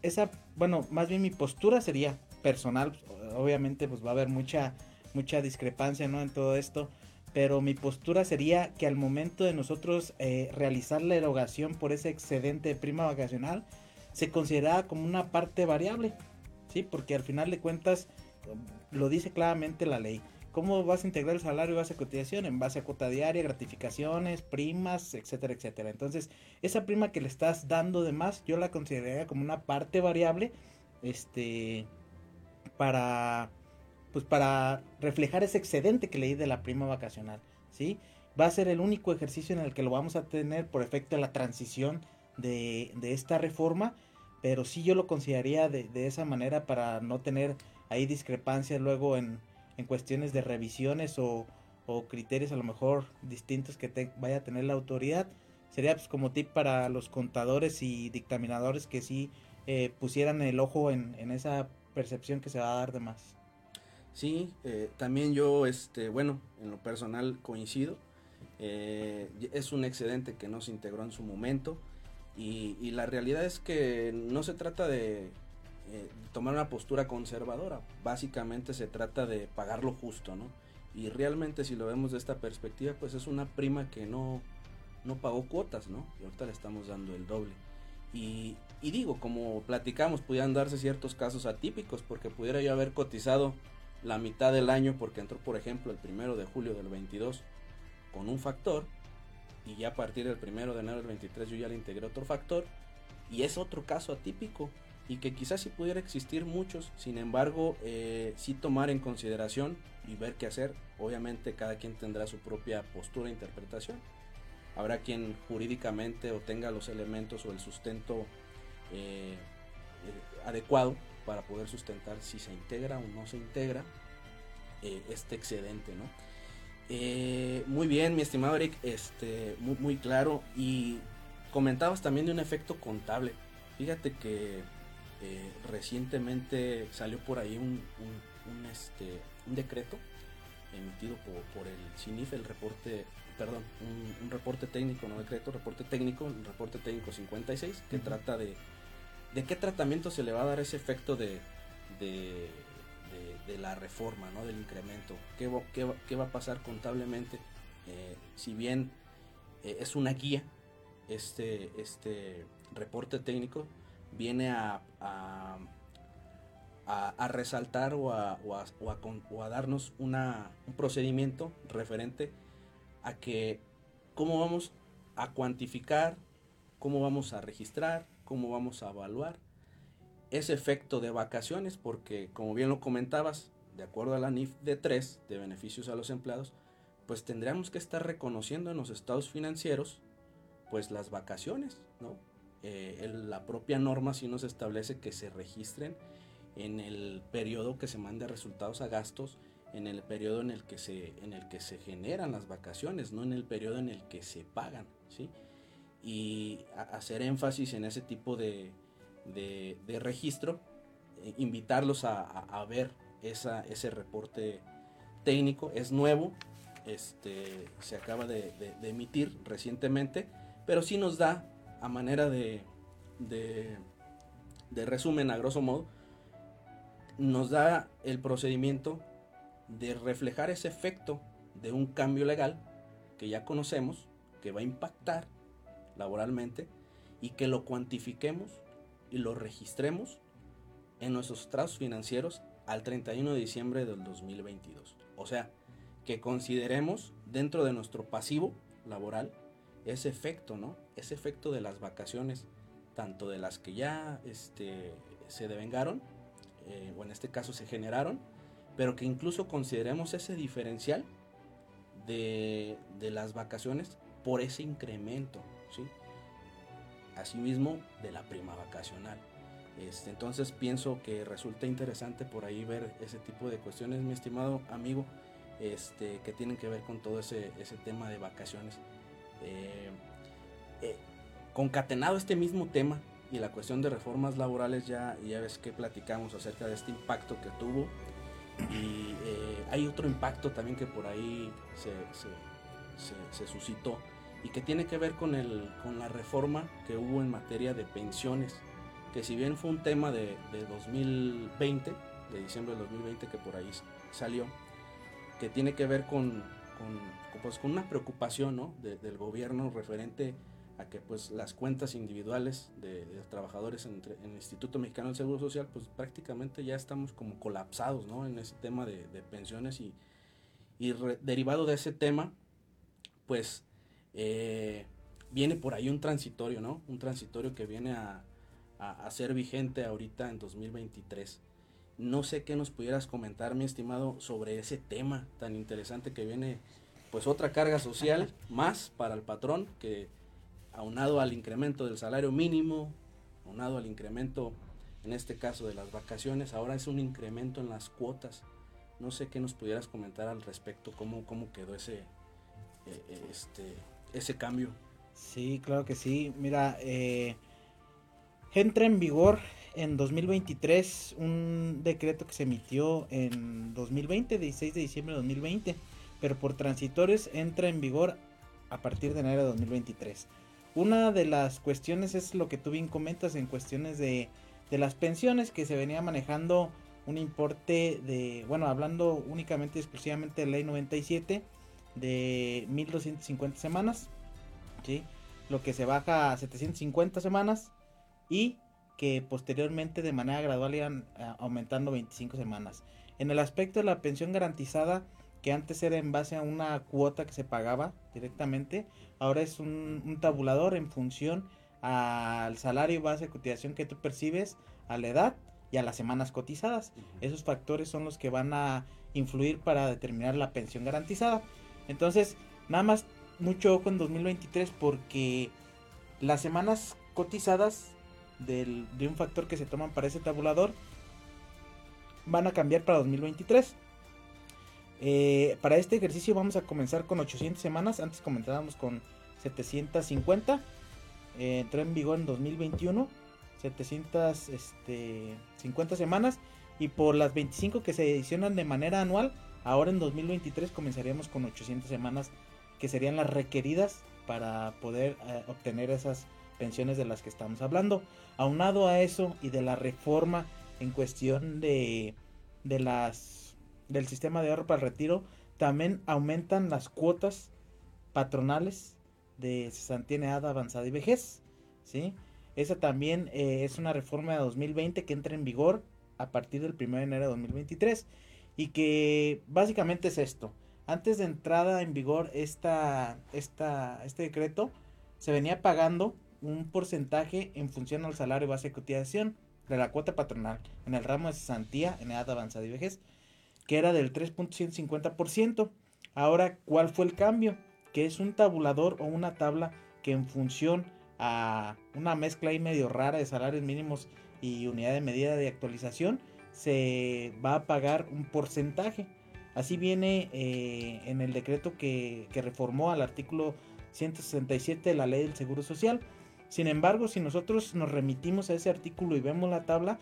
esa, bueno, más bien mi postura sería personal, obviamente pues va a haber mucha, mucha discrepancia, ¿no? En todo esto, pero mi postura sería que al momento de nosotros eh, realizar la erogación por ese excedente de prima vacacional, se considera como una parte variable, ¿sí? Porque al final de cuentas, lo dice claramente la ley. ¿Cómo vas a integrar el salario base a cotización? En base a cuota diaria, gratificaciones, primas, etcétera, etcétera. Entonces, esa prima que le estás dando de más, yo la consideraría como una parte variable, este, para, pues para reflejar ese excedente que le di de la prima vacacional, ¿sí? Va a ser el único ejercicio en el que lo vamos a tener por efecto de la transición de, de esta reforma, pero sí yo lo consideraría de, de esa manera para no tener ahí discrepancias luego en en cuestiones de revisiones o, criterios a lo mejor distintos que te vaya a tener la autoridad. Sería pues como tip para los contadores y dictaminadores que sí eh, pusieran el ojo en, esa percepción que se va a dar de más. Sí, eh, también yo, este, bueno, en lo personal coincido. Eh, es un excedente que no se integró en su momento y, la realidad es que no se trata de eh, tomar una postura conservadora. Básicamente se trata de pagar lo justo, ¿no? Y realmente si lo vemos de esta perspectiva, pues es una prima que no, no pagó cuotas, ¿no? Y ahorita le estamos dando el doble. Y, y digo, como platicamos, pudieran darse ciertos casos atípicos, porque pudiera yo haber cotizado la mitad del año porque entró, por ejemplo, el primero de julio del 22 con un factor y ya a partir del primero de enero del 23 yo ya le integré otro factor y es otro caso atípico y que quizás sí pudiera existir muchos, sin embargo, eh, sí tomar en consideración y ver qué hacer. Obviamente cada quien tendrá su propia postura e interpretación. Habrá quien jurídicamente obtenga los elementos o el sustento eh, eh, adecuado para poder sustentar si se integra o no se integra este excedente, ¿no? muy bien, mi estimado Eric, este, muy, muy claro. Y comentabas también de un efecto contable. Fíjate que eh, recientemente salió por ahí un, este, un decreto emitido por, el CINIF, el reporte, perdón, un, reporte técnico, no decreto, reporte técnico, el reporte técnico 56, que trata de, de qué tratamiento se le va a dar ese efecto de, de, la reforma, ¿no? del incremento, qué, qué, va a pasar contablemente, eh, si bien eh, es una guía, este, este reporte técnico viene a, a, resaltar o a, o a, darnos una, un procedimiento referente a que cómo vamos a cuantificar, cómo vamos a registrar, cómo vamos a evaluar ese efecto de vacaciones, porque como bien lo comentabas, de acuerdo a la NIF de 3 de beneficios a los empleados, pues tendríamos que estar reconociendo en los estados financieros pues las vacaciones, ¿no? Eh, la propia norma sí nos establece que se registren en el periodo que se mande resultados a gastos, en el periodo en el que se, en el que se generan las vacaciones, no en el periodo en el que se pagan, ¿sí? Y hacer énfasis en ese tipo de, de, registro, eh, invitarlos a, ver esa, ese reporte técnico, es nuevo, este, se acaba de, de emitir recientemente, pero sí nos da a manera de, de, resumen, a grosso modo, nos da el procedimiento de reflejar ese efecto de un cambio legal que ya conocemos, que va a impactar laboralmente y que lo cuantifiquemos y lo registremos en nuestros estados financieros al 31 de diciembre del 2022. O sea, que consideremos dentro de nuestro pasivo laboral ese efecto, ¿no? Ese efecto de las vacaciones, tanto de las que ya este, se devengaron, eh, o en este caso se generaron, pero que incluso consideremos ese diferencial de, las vacaciones por ese incremento, ¿sí? Asimismo, de la prima vacacional. Este, entonces pienso que resulta interesante por ahí ver ese tipo de cuestiones, mi estimado amigo, este, que tienen que ver con todo ese, ese tema de vacaciones. Eh, eh, concatenado este mismo tema y la cuestión de reformas laborales, ya, ya ves que platicamos acerca de este impacto que tuvo. Y eh, hay otro impacto también que por ahí se, se, suscitó y que tiene que ver con, el, con la reforma que hubo en materia de pensiones, que si bien fue un tema de, de 2020, de diciembre de 2020 que por ahí salió, que tiene que ver con, con, pues, con una preocupación ¿no? del gobierno referente a que pues las cuentas individuales de, trabajadores en, el Instituto Mexicano del Seguro Social pues prácticamente ya estamos como colapsados ¿no? en ese tema de, pensiones y, y derivado de ese tema pues eh, viene por ahí un transitorio, ¿no? Un transitorio que viene a, a, a, ser vigente ahorita en 2023. No sé qué nos pudieras comentar, mi estimado, sobre ese tema tan interesante que viene, pues otra carga social más para el patrón, que aunado al incremento del salario mínimo, aunado al incremento, en este caso de las vacaciones, ahora es un incremento en las cuotas. No sé qué nos pudieras comentar al respecto, cómo, cómo quedó ese, eh, eh, este, ese cambio. Sí, claro que sí. Mira, eh, entra en vigor en 2023 un decreto que se emitió en 2020, 16 de diciembre de 2020, pero por transitorios entra en vigor a partir de enero de 2023. Una de las cuestiones es lo que tú bien comentas en cuestiones de, de las pensiones que se venía manejando un importe de, bueno, hablando únicamente exclusivamente de ley 97 de 1250 semanas, ¿sí? lo que se baja a 750 semanas y que posteriormente de manera gradual iban eh, aumentando 25 semanas. En el aspecto de la pensión garantizada, que antes era en base a una cuota que se pagaba directamente, ahora es un, tabulador en función al salario base de cotización que tú percibes, a la edad y a las semanas cotizadas. Esos factores son los que van a influir para determinar la pensión garantizada. Entonces, nada más mucho ojo en 2023 porque las semanas cotizadas del, de un factor que se toman para ese tabulador van a cambiar para 2023. Eh, para este ejercicio vamos a comenzar con 800 semanas. Antes comenzábamos con 750. Eh, entró en vigor en 2021. 750 este, semanas. Y por las 25 que se edicionan de manera anual, ahora en 2023 comenzaríamos con 800 semanas que serían las requeridas para poder eh, obtener esas pensiones de las que estamos hablando. Aunado a eso y de la reforma en cuestión de, de las del sistema de ahorro para el retiro, también aumentan las cuotas patronales de cesantía en edad avanzada y vejez, ¿sí? Esa también eh, es una reforma de 2020 que entra en vigor a partir del 1 de enero de 2023 y que básicamente es esto. Antes de entrada en vigor esta, esta, este decreto, se venía pagando un porcentaje en función al salario base de cotización de la cuota patronal en el ramo de cesantía en edad avanzada y vejez, que era del 3.150%. Ahora, ¿cuál fue el cambio? Que es un tabulador o una tabla que en función a una mezcla ahí medio rara de salarios mínimos y unidad de medida de actualización, se va a pagar un porcentaje. Así viene eh, en el decreto que, que reformó al artículo 167 de la ley del Seguro Social. Sin embargo, si nosotros nos remitimos a ese artículo y vemos la tabla,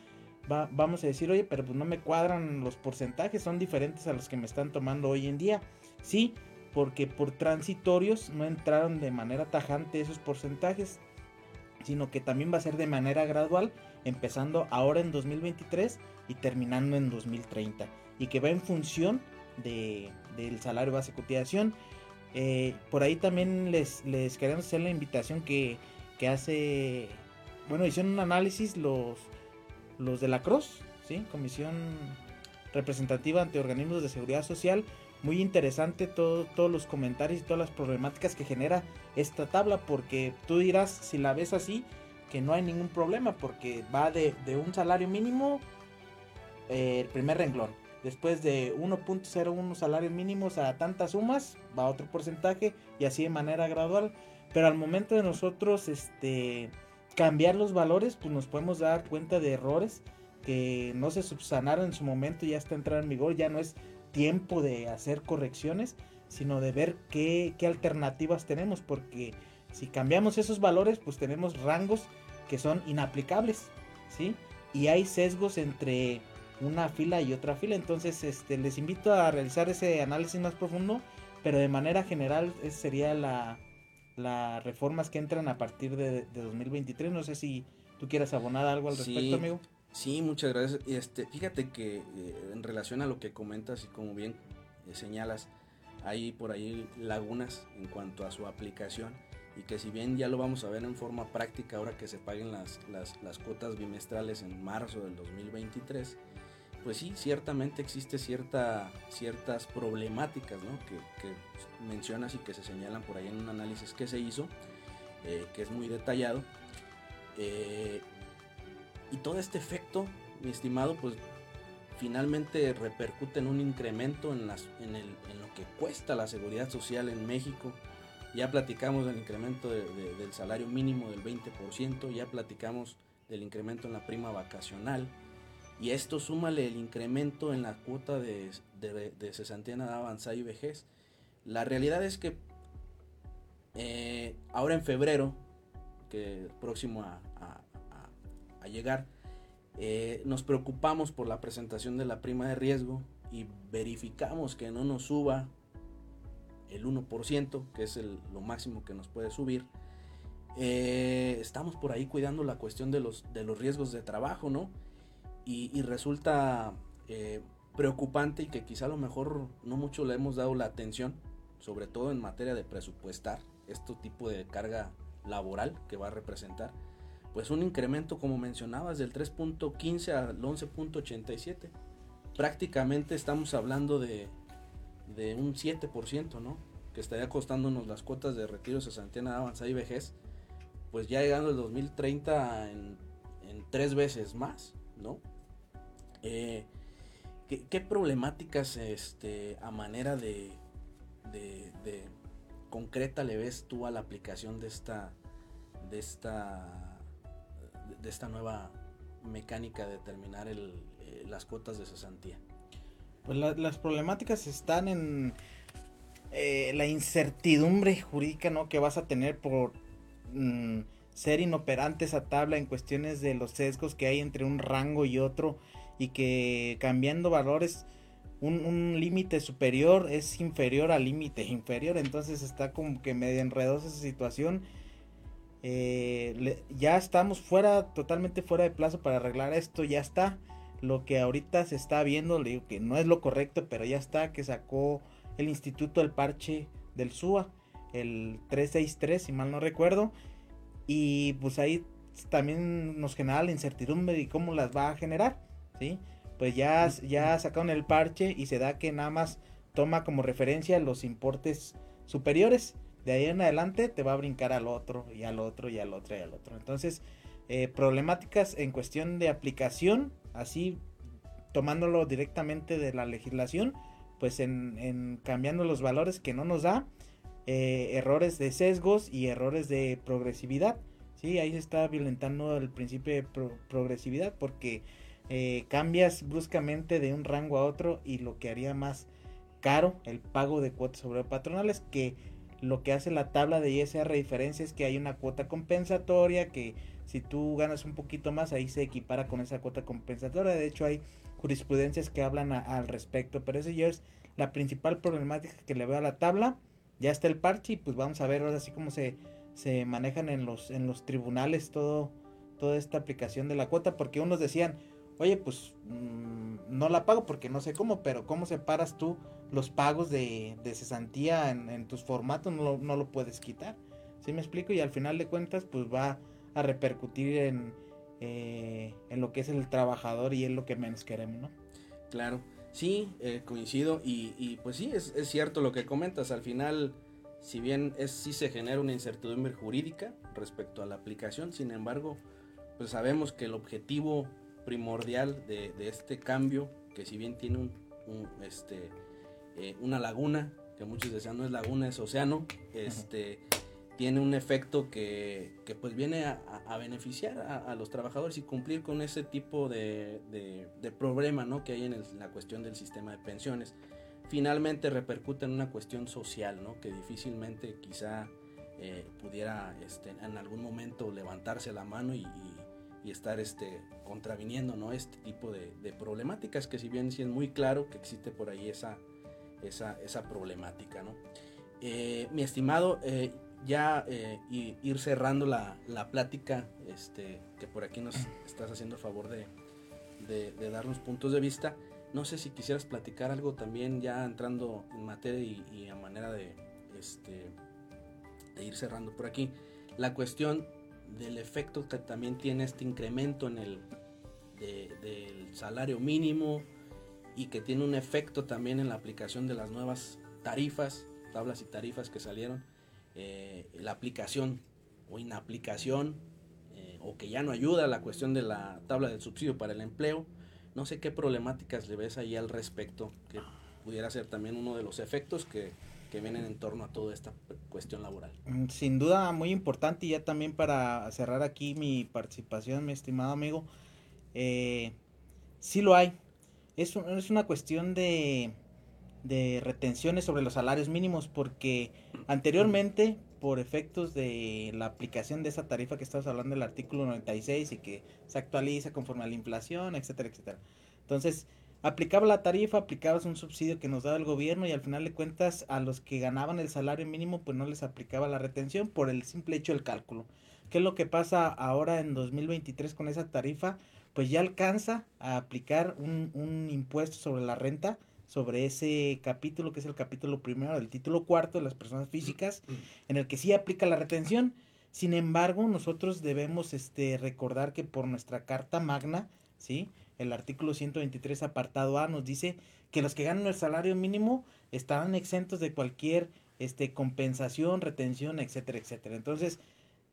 vamos a decir, oye, pero pues no me cuadran los porcentajes, son diferentes a los que me están tomando hoy en día. Sí, porque por transitorios no entraron de manera tajante esos porcentajes, sino que también va a ser de manera gradual, empezando ahora en 2023 y terminando en 2030, y que va en función de, del salario base de cotización. Eh, por ahí también les, les queremos hacer la invitación que que hace, bueno, hicieron un análisis los, los de la CROSS, ¿sí? Comisión Representativa ante Organismos de Seguridad Social. Muy interesante todo, todos los comentarios y todas las problemáticas que genera esta tabla, porque tú dirás, si la ves así, que no hay ningún problema, porque va de, un salario mínimo, eh, el primer renglón. Después de 1.01 salarios mínimos a tantas sumas, va otro porcentaje y así de manera gradual. Pero al momento de nosotros este, cambiar los valores, pues nos podemos dar cuenta de errores que no se subsanaron en su momento ya está entrando en vigor, ya no es tiempo de hacer correcciones, sino de ver qué alternativas tenemos, porque si cambiamos esos valores, pues tenemos rangos que son inaplicables, ¿sí? Y hay sesgos entre una fila y otra fila, entonces este, les invito a realizar ese análisis más profundo, pero de manera general esa sería la, las reformas que entran a partir de, 2023. No sé si tú quieras abonar algo al respecto, amigo. Sí, muchas gracias. Este, fíjate que eh, en relación a lo que comentas y como bien eh, señalas, hay por ahí lagunas en cuanto a su aplicación y que si bien ya lo vamos a ver en forma práctica ahora que se paguen las, las, las cuotas bimestrales en marzo del 2023, pues sí, ciertamente existe cierta, ciertas problemáticas que, mencionas y que se señalan por ahí en un análisis que se hizo, eh, que es muy detallado. Eh, y todo este efecto, mi estimado, pues finalmente repercute en un incremento en, las, en, el, en lo que cuesta la seguridad social en México. Ya platicamos del incremento del salario mínimo del 20%, ya platicamos del incremento en la prima vacacional, y esto súmale el incremento en la cuota de, de, cesantía de avanzada y vejez. La realidad es que eh, ahora en febrero, que próximo a, llegar, eh, nos preocupamos por la presentación de la prima de riesgo y verificamos que no nos suba el 1%, que es lo máximo que nos puede subir. Eh, estamos por ahí cuidando la cuestión de los, de los riesgos de trabajo, ¿no? y, resulta eh, preocupante y que quizá a lo mejor no mucho le hemos dado la atención, sobre todo en materia de presupuestar este tipo de carga laboral que va a representar, pues un incremento, como mencionabas, del 3.15 al 11.87. Prácticamente estamos hablando de, de un 7%, ¿no? Que estaría costándonos las cuotas de retiro cesantía avanzada y vejez, pues ya llegando el 2030 en, tres veces más, ¿no? Eh, ¿qué, problemáticas este, a manera de, concreta le ves tú a la aplicación de esta, de esta, de esta nueva mecánica de determinar eh, las cuotas de cesantía? Pues las problemáticas están en eh, la incertidumbre jurídica ¿no? que vas a tener por mm, ser inoperante esa tabla en cuestiones de los sesgos que hay entre un rango y otro y que cambiando valores un, límite superior es inferior al límite inferior. Entonces está como que medio enredosa esa situación. Eh, ya estamos fuera totalmente fuera de plazo para arreglar esto ya está lo que ahorita se está viendo le digo que no es lo correcto pero ya está que sacó el instituto el parche del SUA el 363 si mal no recuerdo y pues ahí también nos genera la incertidumbre de cómo las va a generar ¿sí? Pues ya, ya sacaron el parche y se da que nada más toma como referencia los importes superiores. De ahí en adelante te va a brincar al otro y al otro y al otro y al otro. Entonces, eh, problemáticas en cuestión de aplicación, así tomándolo directamente de la legislación, pues en, cambiando los valores que no nos da, eh, errores de sesgos y errores de progresividad. Sí, ahí se está violentando el principio de progresividad porque eh, cambias bruscamente de un rango a otro y lo que haría más caro el pago de cuotas sobre patronales que lo que hace la tabla de ISR diferencia es que hay una cuota compensatoria que si tú ganas un poquito más ahí se equipara con esa cuota compensatoria de hecho hay jurisprudencias que hablan al respecto pero eso ya es la principal problemática que le veo a la tabla ya está el parche y pues vamos a ver ahora así como se, se manejan en los en los tribunales todo toda esta aplicación de la cuota porque unos decían oye, pues mm, no la pago porque no sé cómo, pero ¿cómo separas tú los pagos de, cesantía en, tus formatos? No, no, lo puedes quitar. ¿Sí me explico? Y al final de cuentas, pues va a repercutir en, eh, en lo que es el trabajador y es lo que menos queremos, ¿no? Claro, sí, eh, coincido y, pues sí, es, es, cierto lo que comentas. Al final, si bien es sí se genera una incertidumbre jurídica respecto a la aplicación, sin embargo, pues sabemos que el objetivo primordial de, este cambio, que si bien tiene un, este, eh, una laguna, que muchos decían no es laguna, es océano, este, tiene un efecto que, pues viene a, beneficiar a, los trabajadores y cumplir con ese tipo de, problema ¿no? que hay en, la cuestión del sistema de pensiones. Finalmente repercute en una cuestión social, ¿no? que difícilmente quizá eh, pudiera este, en algún momento levantarse la mano y y estar este, contraviniendo ¿no? este tipo de, problemáticas que si bien sí es muy claro que existe por ahí esa, esa, esa problemática. ¿no? Eh, mi estimado, eh, ya eh, ir cerrando la, la, plática, este, que por aquí nos estás haciendo favor de, de, darnos puntos de vista. No sé si quisieras platicar algo también ya entrando en materia y, a manera de, este, de ir cerrando por aquí. La cuestión del efecto que también tiene este incremento en el del salario mínimo y que tiene un efecto también en la aplicación de las nuevas tarifas, tablas y tarifas que salieron, eh, la aplicación o inaplicación eh, o que ya no ayuda la cuestión de la tabla del subsidio para el empleo. No sé qué problemáticas le ves ahí al respecto, que pudiera ser también uno de los efectos que que vienen en torno a toda esta cuestión laboral. Mm, sin duda muy importante y ya también para cerrar aquí mi participación, mi estimado amigo, eh, sí lo hay. Es, es una cuestión de, de retenciones sobre los salarios mínimos porque anteriormente por efectos de la aplicación de esa tarifa que estamos hablando del artículo 96 y que se actualiza conforme a la inflación, etcétera, etcétera. Entonces, aplicaba la tarifa, aplicabas un subsidio que nos daba el gobierno y al final de cuentas a los que ganaban el salario mínimo pues no les aplicaba la retención por el simple hecho del cálculo. ¿Qué es lo que pasa ahora en 2023 con esa tarifa? Pues ya alcanza a aplicar un, un impuesto sobre la renta sobre ese capítulo que es el capítulo primero del título cuarto de las personas físicas en el que sí aplica la retención Sin embargo, nosotros debemos este, recordar que por nuestra Carta Magna, ¿sí? el artículo 123 apartado A nos dice que los que ganan el salario mínimo estarán exentos de cualquier este, compensación, retención, etcétera, etcétera. Entonces,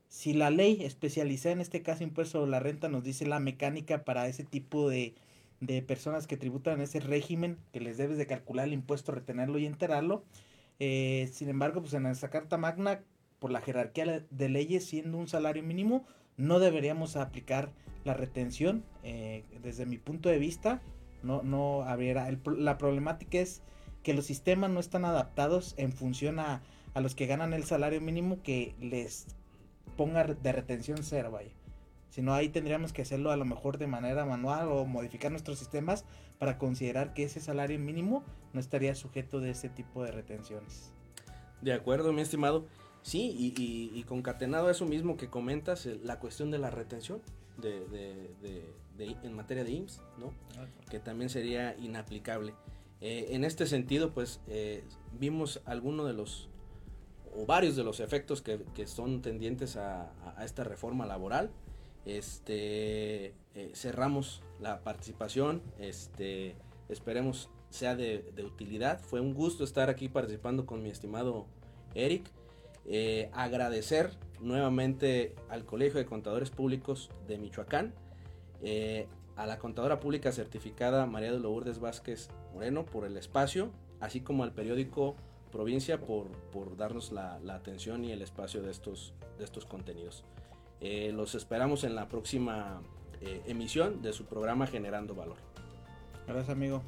si la ley especializada en este caso impuesto sobre la renta nos dice la mecánica para ese tipo de, de personas que tributan ese régimen, que les debes de calcular el impuesto, retenerlo y enterarlo, eh, sin embargo, pues en esta Carta Magna, por la jerarquía de leyes, siendo un salario mínimo, no deberíamos aplicar la retención. Eh, desde mi punto de vista, no, no habría. la problemática es que los sistemas no están adaptados en función a, a los que ganan el salario mínimo que les ponga de retención cero. Si no, ahí tendríamos que hacerlo a lo mejor de manera manual o modificar nuestros sistemas para considerar que ese salario mínimo no estaría sujeto de ese tipo de retenciones. De acuerdo, mi estimado. Sí, y, concatenado a eso mismo que comentas, eh, la cuestión de la retención de, en materia de IMSS, ¿no? Que también sería inaplicable. Eh, en este sentido, pues eh, vimos algunos de los, o varios de los efectos que, son tendientes a, esta reforma laboral. Este, cerramos la participación, este, esperemos sea de, utilidad. Fue un gusto estar aquí participando con mi estimado Eric. Eh, agradecer nuevamente al Colegio de Contadores Públicos de Michoacán, eh, a la contadora pública certificada María de Lourdes Vázquez Moreno por el espacio, así como al periódico Provincia por, darnos la, atención y el espacio de estos contenidos. Eh, los esperamos en la próxima eh, emisión de su programa Generando Valor. Gracias amigo.